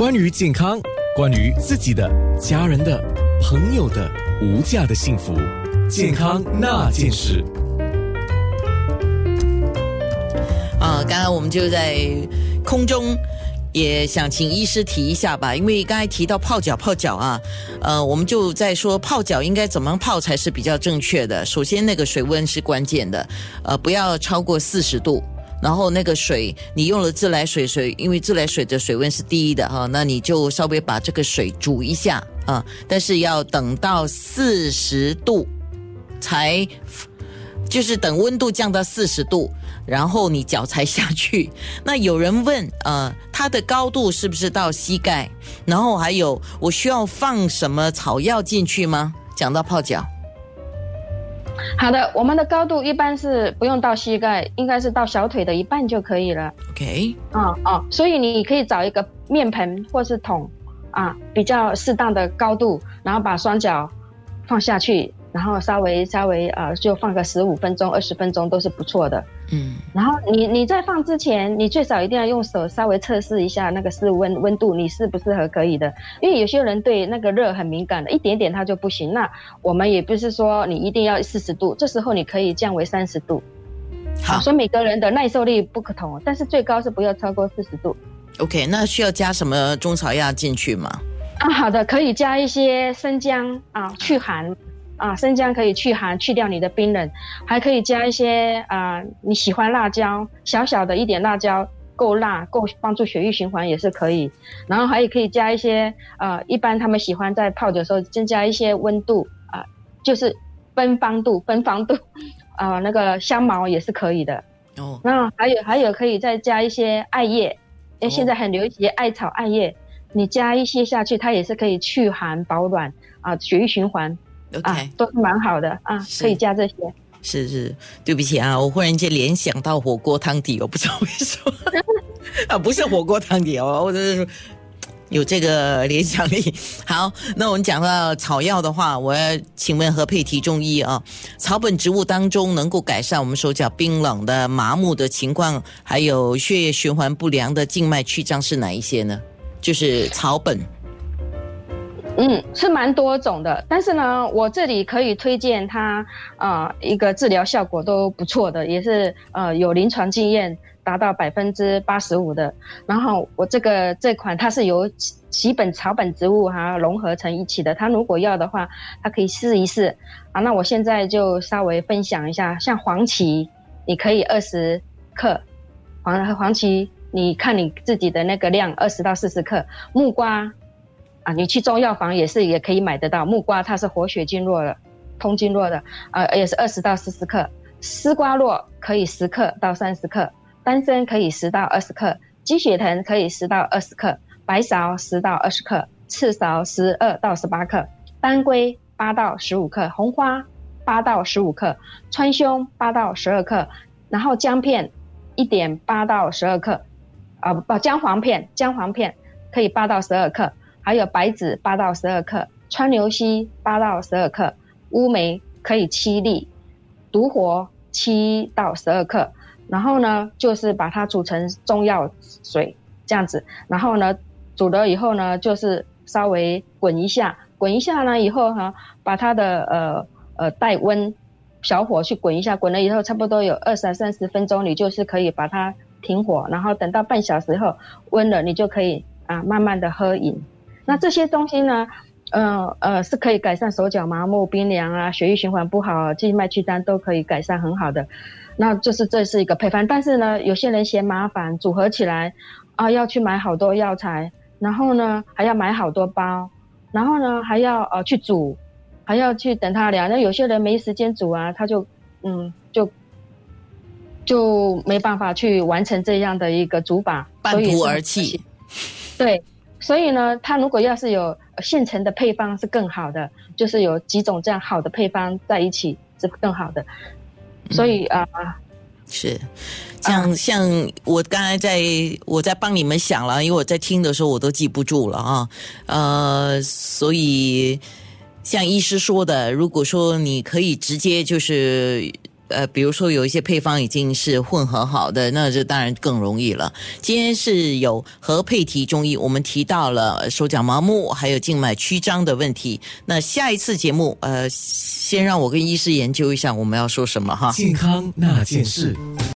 关于健康，关于自己的、家人的、朋友的无价的幸福，健康那件事。啊，刚刚我们就在空中。也想请医师提一下吧，因为刚才提到泡脚，泡脚啊，呃，我们就在说泡脚应该怎么泡才是比较正确的。首先，那个水温是关键的，呃，不要超过四十度。然后那个水，你用了自来水水，因为自来水的水温是低的哈，那你就稍微把这个水煮一下啊，但是要等到四十度才。就是等温度降到四十度，然后你脚才下去。那有人问，呃，它的高度是不是到膝盖？然后还有，我需要放什么草药进去吗？讲到泡脚，好的，我们的高度一般是不用到膝盖，应该是到小腿的一半就可以了。OK，哦哦，所以你可以找一个面盆或是桶，啊，比较适当的高度，然后把双脚放下去。然后稍微稍微呃，就放个十五分钟、二十分钟都是不错的。嗯，然后你你在放之前，你最少一定要用手稍微测试一下那个室温温度，你适不适合可以的。因为有些人对那个热很敏感的，一点点他就不行。那我们也不是说你一定要四十度，这时候你可以降为三十度。好，所以每个人的耐受力不可同，但是最高是不要超过四十度。OK，那需要加什么中草药进去吗？啊，好的，可以加一些生姜啊，去寒。啊，生姜可以去寒，去掉你的冰冷，还可以加一些啊，你喜欢辣椒，小小的一点辣椒，够辣，够帮助血液循环也是可以。然后还可以加一些呃，一般他们喜欢在泡的时候增加一些温度啊，就是芬芳度，芬芳度啊，那个香茅也是可以的。哦，那还有还有可以再加一些艾叶，因为现在很流行艾草艾叶，你加一些下去，它也是可以去寒保暖啊，血液循环。OK，都是蛮好的啊，可以加这些。是是，对不起啊，我忽然间联想到火锅汤底，我不知道为什么 啊，不是火锅汤底哦，或者是有这个联想力。好，那我们讲到草药的话，我要请问何佩提中医啊，草本植物当中能够改善我们手脚冰冷的麻木的情况，还有血液循环不良的静脉曲张是哪一些呢？就是草本。嗯，是蛮多种的，但是呢，我这里可以推荐它，呃，一个治疗效果都不错的，也是呃有临床经验达到百分之八十五的。然后我这个这款它是由几本草本植物哈融合成一起的，它如果要的话，它可以试一试啊。那我现在就稍微分享一下，像黄芪，你可以二十克，黄黄芪，你看你自己的那个量，二十到四十克，木瓜。啊，你去中药房也是也可以买得到木瓜，它是活血经络的，通经络的，呃，也是二十到四十克。丝瓜络可以十克到三十克，丹参可以十到二十克，鸡血藤可以十到二十克，白芍十到二十克，赤芍十二到十八克，当归八到十五克，红花八到十五克，川芎八到十二克，然后姜片一点八到十二克，啊不，姜黄片，姜黄片可以八到十二克。还有白芷八到十二克，川牛膝八到十二克，乌梅可以七粒，独活七到十二克。然后呢，就是把它煮成中药水这样子。然后呢，煮了以后呢，就是稍微滚一下，滚一下呢以后哈，把它的呃呃带温小火去滚一下，滚了以后差不多有二三三十分钟，你就是可以把它停火，然后等到半小时后温了，你就可以啊慢慢的喝饮。那这些东西呢，呃呃，是可以改善手脚麻木、冰凉啊，血液循环不好、静脉曲张都可以改善很好的。那就是这是一个配方，但是呢，有些人嫌麻烦，组合起来啊，要去买好多药材，然后呢还要买好多包，然后呢还要呃去煮，还要去等它凉。那有些人没时间煮啊，他就嗯就就没办法去完成这样的一个煮法，半途而弃。对。所以呢，它如果要是有现成的配方是更好的，就是有几种这样好的配方在一起是更好的。所以啊，是像像我刚才在我在帮你们想了，因为我在听的时候我都记不住了啊。呃，所以像医师说的，如果说你可以直接就是呃，比如说有一些配方已经是混合好的，那这当然更容易了。今天是有何佩提中医，我们提到了手脚麻木还有静脉曲张的问题。那下一次节目，呃，先让我跟医师研究一下我们要说什么哈。健康那件事。